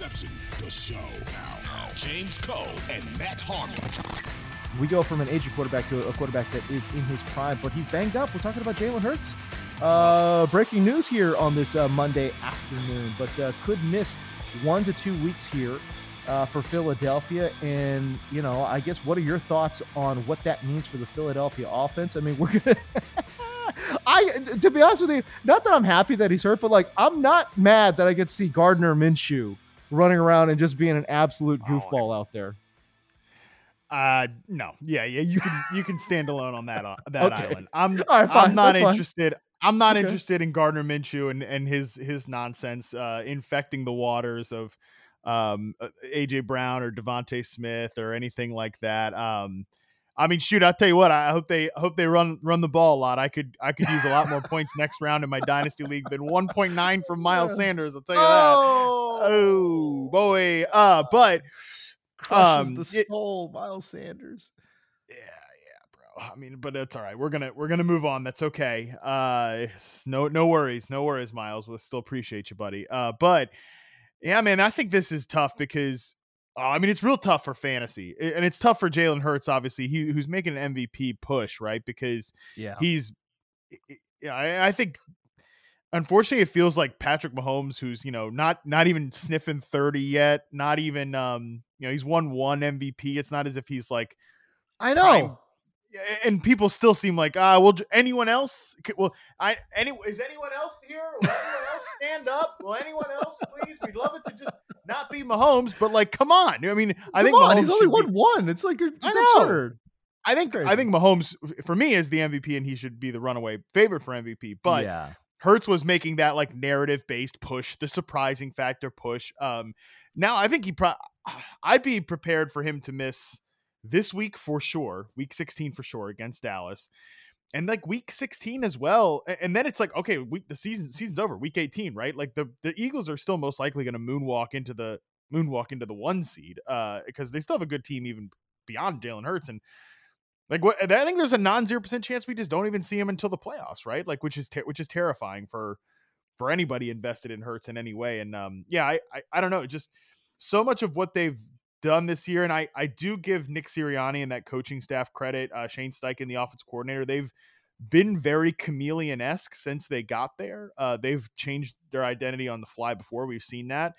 Perception, the show. Now, James Koh and Matt Harmon. We go from an aging quarterback to a quarterback that is in his prime, but he's banged up. We're talking about Jalen Hurts. Uh, breaking news here on this uh, Monday afternoon, but uh, could miss one to two weeks here uh, for Philadelphia. And, you know, I guess what are your thoughts on what that means for the Philadelphia offense? I mean, we're going to. I, to be honest with you, not that I'm happy that he's hurt, but like I'm not mad that I get to see Gardner Minshew running around and just being an absolute goofball out there. Uh, no, yeah, yeah, you can you can stand alone on that uh, that Okay. island. I'm right, fine. I'm not That's fine. interested. I'm not Okay. interested in Gardner Minshew and and his his nonsense uh, infecting the waters of um uh, AJ Brown or DeVonta Smith or anything like that. Um, I mean, shoot, I'll tell you what. I hope they hope they run run the ball a lot. I could I could use a lot more points next round in my dynasty league than 1.9 from Miles Sanders. I'll tell you that. Oh boy. Uh, but Crushes um, the it- soul, Miles Sanders. yeah, yeah, bro. I mean, but it's all right. We're gonna we're gonna move on. That's okay. Uh, no no worries, no worries, Miles. We'll still appreciate you, buddy. Uh, but yeah, man, I think this is tough because. uh, I mean, it's real tough for fantasy, and it's tough for Jalen Hurts. Obviously, he who's making an MVP push, right? Because Yeah. he's, yeah, I, I think, unfortunately, it feels like Patrick Mahomes, who's you know not not even sniffing thirty yet, not even um, you know, he's won one MVP. It's not as if he's like I know. prime- and people still seem like ah well anyone else well i any is anyone else here will anyone else stand up will anyone else please we'd love it to just not be mahomes but like come on i mean i Come think on, Mahomes he's only should be- won one. It's like it's I know. absurd. i think i think mahomes for me is the mvp and he should be the runaway favorite for mvp but yeah, Hurts was making that like narrative based push, the surprising factor push. Um, now I think he pro- I'd be prepared for him to miss this week for sure, week 16 for sure against Dallas. And like week 16 as well. And then it's like, okay, week the season season's over, week 18, right? Like the the Eagles are still most likely going to moonwalk into the moonwalk into the one seed uh because they still have a good team even beyond Jalen Hurts and like what I think there's a non zero percent chance we just don't even see him until the playoffs, right? Like which is ter- which is terrifying for for anybody invested in Hurts in any way. And um, yeah, I, I I don't know, just so much of what they've done this year, and I I do give Nick Sirianni and that coaching staff credit. Uh, Shane Steichen, the offense coordinator, they've been very chameleon esque since they got there. Uh, they've changed their identity on the fly before. We've seen that.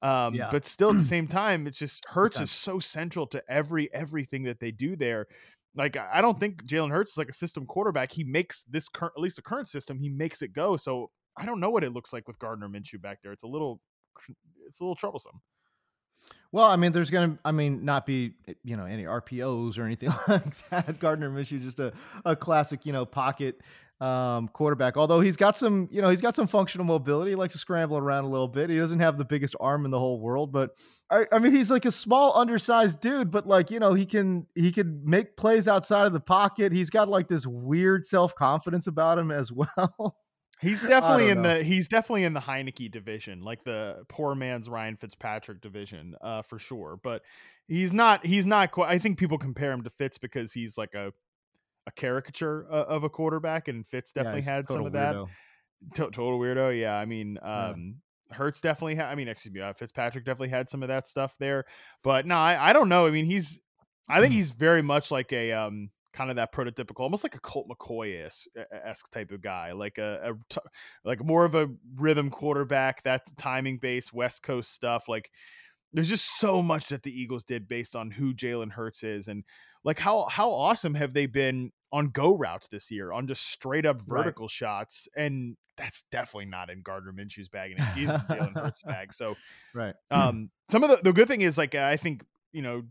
Um, Yeah. but still at the same time, it's just Hurts is so central to every everything that they do there. Like I don't think Jalen Hurts is like a system quarterback. He makes this current, at least the current system, he makes it go. So I don't know what it looks like with Gardner Minshew back there. It's a little, it's a little troublesome. Well, I mean, there's gonna, I mean, not be, you know, any RPOs or anything like that. Gardner Minshew, just a, a classic, you know, pocket um, quarterback. Although he's got some, you know, he's got some functional mobility. He likes to scramble around a little bit. He doesn't have the biggest arm in the whole world, but I, I mean, he's like a small, undersized dude. But like, you know, he can, he can make plays outside of the pocket. He's got like this weird self confidence about him as well. He's definitely in know. the he's definitely in the Heinicke division, like the poor man's Ryan Fitzpatrick division, uh, for sure. But he's not he's not quite. I think people compare him to Fitz because he's like a a caricature uh, of a quarterback, and Fitz definitely a had some of that. weirdo. To- total weirdo. Yeah, I mean, Yeah. um, Hurts definitely had. I mean, excuse me, uh, Fitzpatrick definitely had some of that stuff there. But no, I, I don't know. I mean, he's. I think he's very much like a um kind of that prototypical, almost like a Colt McCoy esque type of guy, like a, a like more of a rhythm quarterback. That's timing based West Coast stuff. Like there's just so much that the Eagles did based on who Jalen Hurts is, and like how how awesome have they been on go routes this year, on just straight up vertical right. shots, and that's definitely not in Gardner Minshew's bag, and it is Jalen Hurts' bag. So, right. Um, some of the the good thing is like I think you know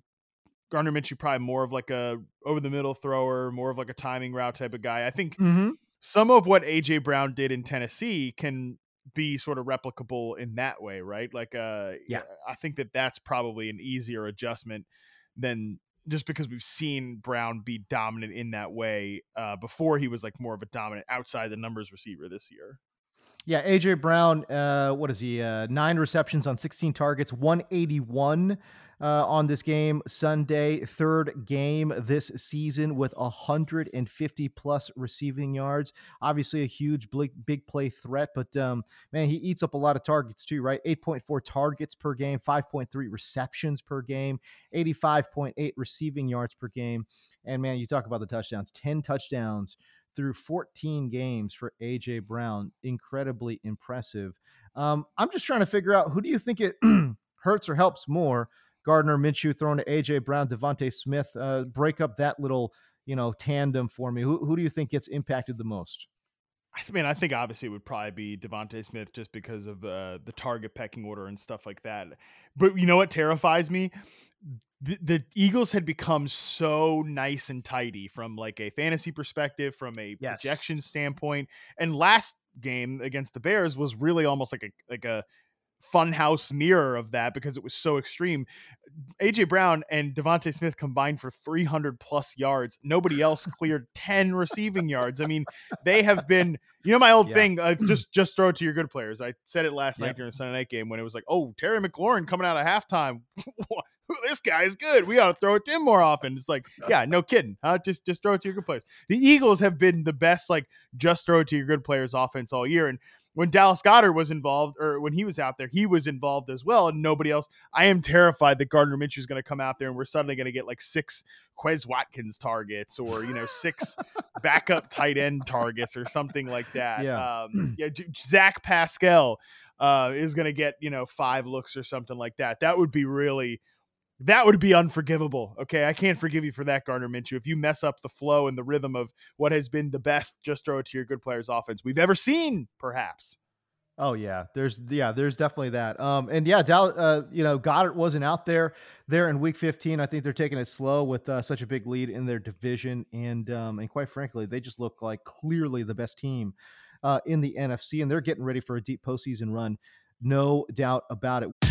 Gardner Minshew probably more of like a over the middle thrower, more of like a timing route type of guy. I think mm-hmm. some of what AJ Brown did in Tennessee can be sort of replicable in that way, right? Like, uh, yeah, I think that that's probably an easier adjustment than just because we've seen Brown be dominant in that way uh, before he was like more of a dominant outside the numbers receiver this year. Yeah, AJ Brown, uh, what is he? Uh, nine receptions on 16 targets, 181 uh, on this game Sunday, third game this season with 150 plus receiving yards. Obviously, a huge big, big play threat, but um, man, he eats up a lot of targets too, right? 8.4 targets per game, 5.3 receptions per game, 85.8 receiving yards per game. And man, you talk about the touchdowns 10 touchdowns through 14 games for AJ Brown. Incredibly impressive. Um, I'm just trying to figure out who do you think it hurts or helps more? Gardner Minshew throwing to AJ Brown, DeVonta Smith. Uh, break up that little you know tandem for me. Who who do you think gets impacted the most? I mean, I think obviously it would probably be DeVonta Smith just because of uh, the target pecking order and stuff like that. But you know what terrifies me? The, the, Eagles had become so nice and tidy from like a fantasy perspective, from a yes. projection standpoint, and last game against the Bears was really almost like a like a funhouse mirror of that because it was so extreme. AJ Brown and DeVonta Smith combined for 300 plus yards. Nobody else cleared 10 receiving yards. I mean, they have been. You know my old yeah. thing. Uh, just just throw it to your good players. I said it last yep. night during the Sunday night game when it was like, "Oh, Terry McLaurin coming out of halftime. this guy is good. We ought to throw it to him more often." It's like, yeah, no kidding. Huh? Just just throw it to your good players. The Eagles have been the best, like just throw it to your good players offense all year, and when Dallas Goedert was involved, or when he was out there, he was involved as well, and nobody else. I am terrified that Gardner Minshew is going to come out there and we're suddenly going to get like six Quez Watkins targets, or you know, six backup tight end targets, or something like that. Yeah, um, yeah. Zach Pascal uh, is going to get you know five looks or something like that. That would be really that would be unforgivable. Okay, I can't forgive you for that, Gardner Minshew. If you mess up the flow and the rhythm of what has been the best, just throw it to your good players offense we've ever seen, perhaps. Oh yeah, there's yeah, there's definitely that. Um, and yeah, uh, you know, Goedert wasn't out there there in Week 15. I think they're taking it slow with uh, such a big lead in their division, and um, and quite frankly, they just look like clearly the best team uh, in the NFC, and they're getting ready for a deep postseason run no doubt about it.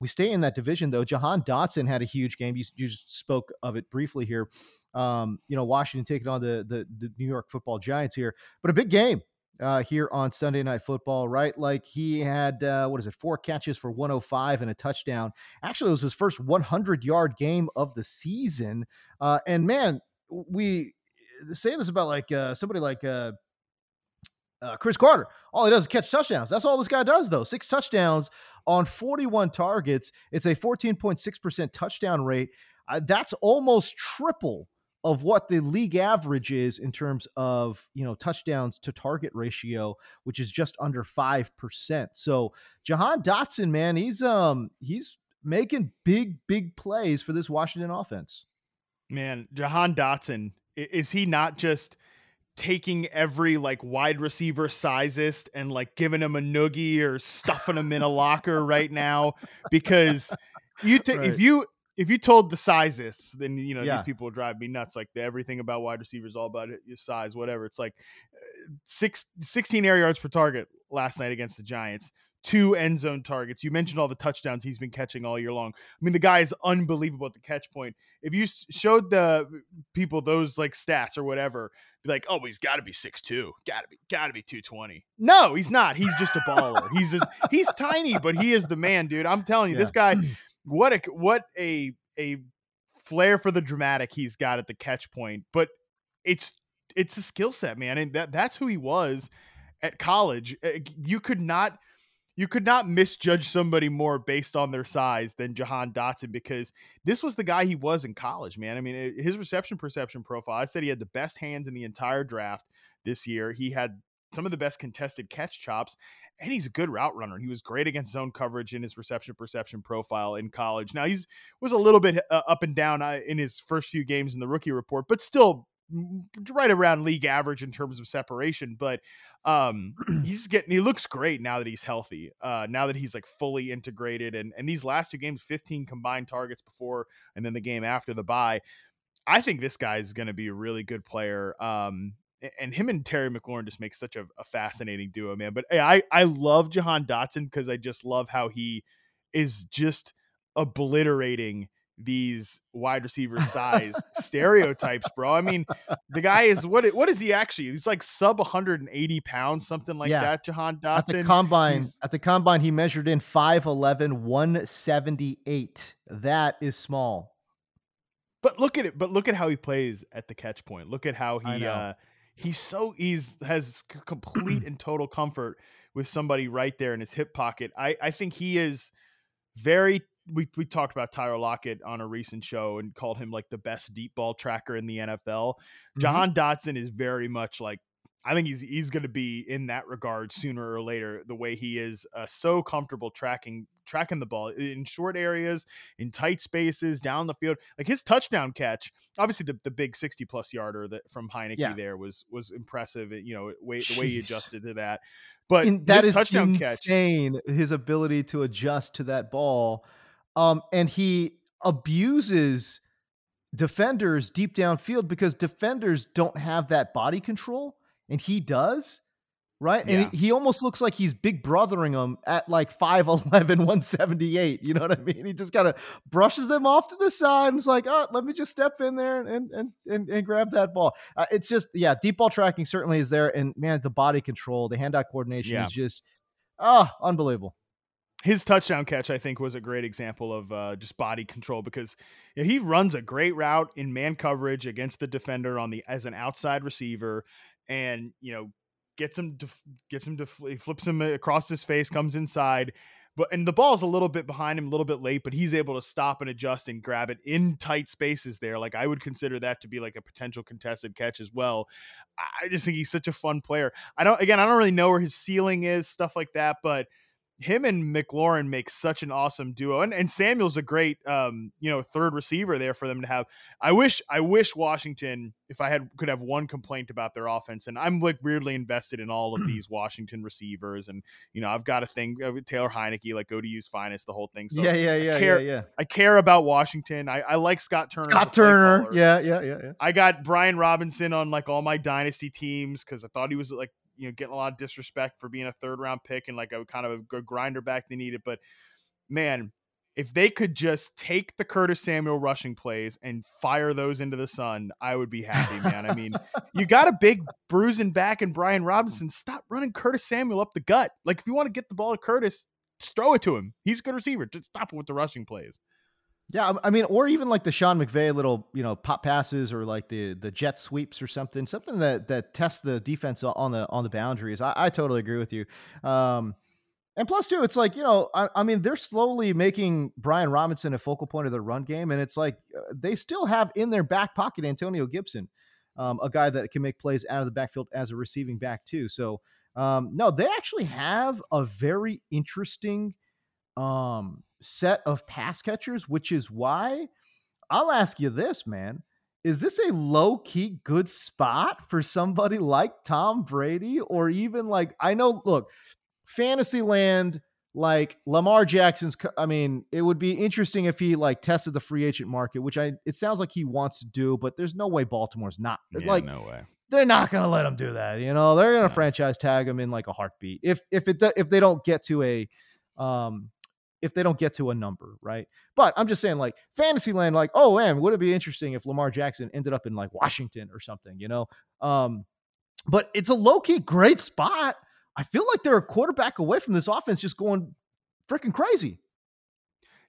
We stay in that division though. Jahan Dotson had a huge game. You, you spoke of it briefly here. Um, you know, Washington taking on the, the, the New York Football Giants here, but a big game uh, here on Sunday Night Football, right? Like he had uh, what is it, four catches for 105 and a touchdown. Actually, it was his first 100 yard game of the season. Uh, and man, we say this about like uh, somebody like uh, uh, Cris Carter. All he does is catch touchdowns. That's all this guy does, though. Six touchdowns on 41 targets. It's a 14.6% touchdown rate. Uh, that's almost triple of what the league average is in terms of you know touchdowns to target ratio, which is just under five percent. So Jahan Dotson, man, he's um he's making big big plays for this Washington offense. Man, Jahan Dotson is he not just taking every like wide receiver sizest and like giving him a noogie or stuffing him in a locker right now because you t- right. if you if you told the sizes then you know yeah. these people would drive me nuts like the, everything about wide receivers all about it, your size whatever it's like uh, six, 16 air yards per target last night against the giants two end zone targets. You mentioned all the touchdowns he's been catching all year long. I mean, the guy is unbelievable at the catch point. If you showed the people those like stats or whatever, be like, oh, he's got to be six two, got to be, got to be two twenty. No, he's not. He's just a baller. he's a, he's tiny, but he is the man, dude. I'm telling you, yeah. this guy, what a what a a flair for the dramatic he's got at the catch point. But it's it's a skill set, man, and that that's who he was at college. Eh, you could not you could not misjudge somebody more based on their size than Jahan Dotson because this was the guy he was in college, man. I mean, his reception perception profile, I said he had the best hands in the entire draft this year. He had some of the best contested catch chops, and he's a good route runner. He was great against zone coverage in his reception perception profile in college. Now he's was a little bit uh, up and down uh, in his first few games in the rookie report, but still right around league average in terms of separation. But um, he's getting he looks great now that he's healthy. Uh, now that he's like fully integrated, and and these last two games, 15 combined targets before, and then the game after the bye. I think this guy is going to be a really good player. Um, and him and Terry McLaurin just make such a, a fascinating duo, man. But hey, I I love Jahan Dotson because I just love how he is just obliterating these wide receiver size stereotypes, bro. I mean, the guy is what what is he actually? He's like sub 180 pounds, something like yeah. that. Jahan Dotson. At the combine, He's, at the combine, he measured in 5'11, 178. That is small. But look at it, but look at how he plays at the catch point. Look at how he uh he's so he's has complete and total comfort with somebody right there in his hip pocket. I I think he is very we we talked about Tyler Lockett on a recent show and called him like the best deep ball tracker in the NFL. Mm-hmm. Jahan Dotson is very much like I think he's he's going to be in that regard sooner or later. The way he is uh, so comfortable tracking tracking the ball in short areas, in tight spaces, down the field. Like his touchdown catch, obviously the, the big sixty plus yarder that from Heinicke yeah. there was was impressive. You know, way, the way he adjusted to that. But in, that is touchdown insane. Catch, his ability to adjust to that ball um, and he abuses defenders deep downfield because defenders don't have that body control, and he does. Right. Yeah. And he, he, almost looks like he's big brothering them at like 5'11, 178. You know what I mean? He just kind of brushes them off to the side and is like, oh, let me just step in there and and and, and grab that ball. Uh, it's just, yeah, deep ball tracking certainly is there. And man, the body control, the hand eye coordination yeah. is just, ah, oh, unbelievable his touchdown catch, I think, was a great example of uh, just body control because you know, he runs a great route in man coverage against the defender on the as an outside receiver, and you know gets him to gets him to flips him across his face, comes inside, but and the ball's a little bit behind him, a little bit late, but he's able to stop and adjust and grab it in tight spaces there. Like I would consider that to be like a potential contested catch as well. I just think he's such a fun player. I don't again, I don't really know where his ceiling is, stuff like that, but him and McLaurin make such an awesome duo, and and Samuel's a great um you know third receiver there for them to have. I wish I wish Washington if I had could have one complaint about their offense, and I'm like weirdly invested in all of these Washington receivers, and you know I've got a thing Taylor Heinicke like ODU's finest, the whole thing. So yeah, yeah, yeah, I care, yeah, yeah. I care about Washington. I, I like Scott Turner. Scott Turner, yeah, yeah, yeah, yeah. I got Brian Robinson on like all my dynasty teams because I thought he was like you know getting a lot of disrespect for being a third round pick and like a kind of a good grinder back they needed. But man, if they could just take the Curtis Samuel rushing plays and fire those into the sun, I would be happy, man. I mean, you got a big bruising back in Brian Robinson. Stop running Curtis Samuel up the gut. Like if you want to get the ball to Curtis, just throw it to him. He's a good receiver. Just stop it with the rushing plays. Yeah, I mean, or even like the Sean McVay little, you know, pop passes or like the the jet sweeps or something, something that that tests the defense on the on the boundaries. I, I totally agree with you. Um, and plus, too, it's like you know, I, I, mean, they're slowly making Brian Robinson a focal point of their run game, and it's like uh, they still have in their back pocket Antonio Gibson, um, a guy that can make plays out of the backfield as a receiving back too. So, um, no, they actually have a very interesting um set of pass catchers, which is why I'll ask you this, man. Is this a low key good spot for somebody like Tom Brady or even like, I know, look, fantasy land, like Lamar Jackson's, I mean, it would be interesting if he like tested the free agent market, which I, it sounds like he wants to do, but there's no way Baltimore's not yeah, like, no way. they're not going to let him do that. You know, they're going to No. franchise tag him in like a heartbeat. If if it if they don't get to a um if they don't get to a number, right? But I'm just saying, like Fantasyland, like, oh man, would it be interesting if Lamar Jackson ended up in like Washington or something, you know? Um, but it's a low key great spot. I feel like they're a quarterback away from this offense just going freaking crazy.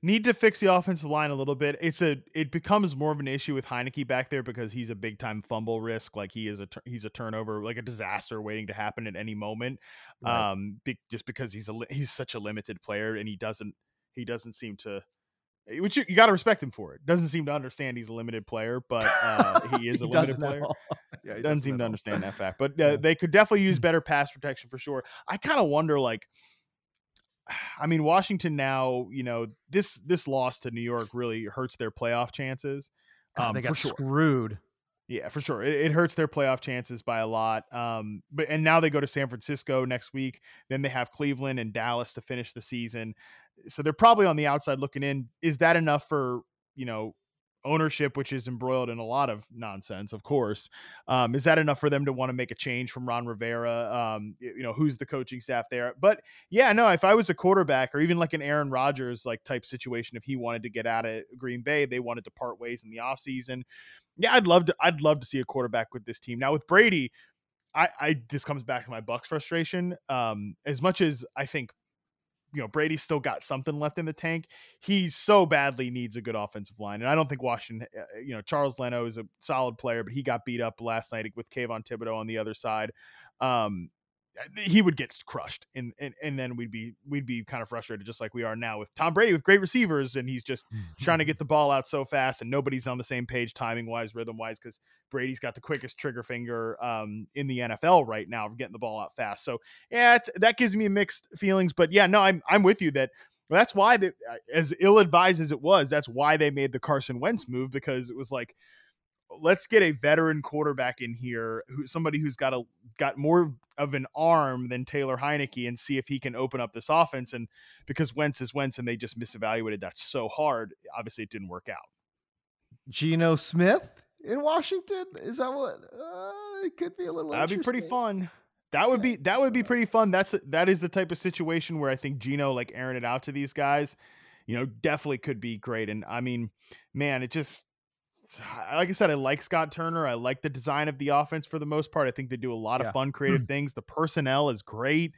Need to fix the offensive line a little bit. It's a it becomes more of an issue with Heinicke back there because he's a big time fumble risk. Like he is a he's a turnover, like a disaster waiting to happen at any moment. Right. Um, be, just because he's a he's such a limited player and he doesn't he doesn't seem to. Which you, you got to respect him for it. Doesn't seem to understand he's a limited player, but uh, he is a limited player. yeah, he doesn't seem to understand that fact. But uh, Yeah. they could definitely use better pass protection for sure. I kind of wonder, like, I mean, Washington now, you know, this this loss to New York really hurts their playoff chances. God, um, they for got sure. screwed. Yeah, for sure. It, it hurts their playoff chances by a lot. Um, but and now they go to San Francisco next week. Then they have Cleveland and Dallas to finish the season. So they're probably on the outside looking in. Is that enough for you know ownership, which is embroiled in a lot of nonsense, of course? Um, is that enough for them to want to make a change from Ron Rivera? Um, you know, who's the coaching staff there? But yeah, no. If I was a quarterback or even like an Aaron Rodgers like type situation, if he wanted to get out of Green Bay, they wanted to part ways in the offseason yeah, I'd love to. I'd love to see a quarterback with this team. Now with Brady, I, I this comes back to my Bucks frustration. Um, as much as I think, you know, Brady's still got something left in the tank, he so badly needs a good offensive line, and I don't think Washington. uh, You know, Charles Leno is a solid player, but he got beat up last night with Kayvon Thibodeaux on the other side. Um, he would get crushed, and, and and then we'd be we'd be kind of frustrated, just like we are now with Tom Brady with great receivers, and he's just trying to get the ball out so fast, and nobody's on the same page timing wise, rhythm wise, because Brady's got the quickest trigger finger um, in the NFL right now getting the ball out fast. So yeah, it's, that gives me mixed feelings. But yeah, no, I'm I'm with you that that's why that as ill advised as it was, that's why they made the Carson Wentz move because it was like. Let's get a veteran quarterback in here, who somebody who's got a got more of an arm than Taylor Heinicke, and see if he can open up this offense. And because Wentz is Wentz, and they just misevaluated that so hard, obviously it didn't work out. Geno Smith in Washington. Is that what? Uh, it could be a little. That'd be pretty fun. That would be that would be pretty fun. That's that is the type of situation where I think Geno like airing it out to these guys, you know, definitely could be great. And I mean, man, it just like I said, I like Scott Turner. I like the design of the offense for the most part. I think they do a lot Yeah. of fun, creative things. The personnel is great.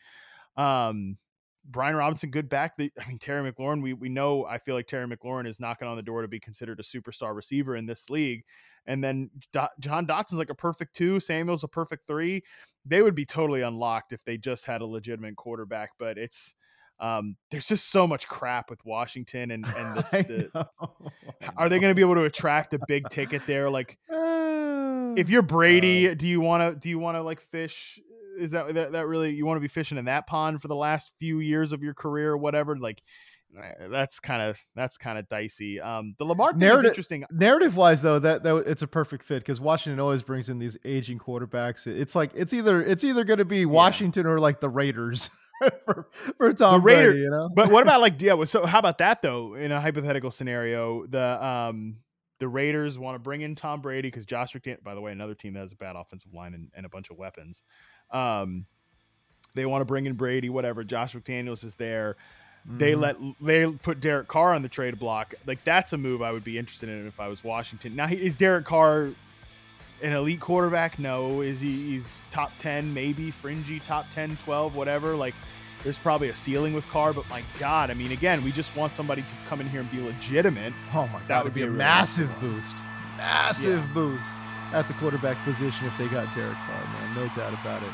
Um, Brian Robinson, good back. The, I mean, Terry McLaurin. We we know. I feel like Terry McLaurin is knocking on the door to be considered a superstar receiver in this league. And then Do- Jahan Dotson's like a perfect two. Samuel's a perfect three. They would be totally unlocked if they just had a legitimate quarterback. But it's um, there's just so much crap with Washington and and this. The, know. are they going to be able to attract a big ticket there? Like Uh, if you're Brady, do you want to do you want to like fish? Is that, that that really you want to be fishing in that pond for the last few years of your career or whatever? Like that's kind of that's kind of dicey. Um, the Lamar thing is Narrative- interesting. narrative wise though that, that it's a perfect fit because washington always brings in these aging quarterbacks it's like it's either it's either going to be washington or like the raiders for, for tom Raider- brady you know But what about like yeah? So how about that though? In a hypothetical scenario, the um the Raiders want to bring in Tom Brady because Josh McDaniel, by the way, another team that has a bad offensive line and, and a bunch of weapons. Um, they want to bring in Brady, whatever. Josh McDaniels is there. They Mm-hmm. let they put Derek Carr on the trade block. Like that's a move I would be interested in if I was Washington. Now, he- is Derek Carr an elite quarterback? No. Is he? He's top ten, maybe fringy top 10, 12, whatever. Like there's probably a ceiling with Carr, but my God, I mean, again, we just want somebody to come in here and be legitimate. oh my god That would be be a massive boost massive boost at the quarterback position if they got derek carr man no doubt about it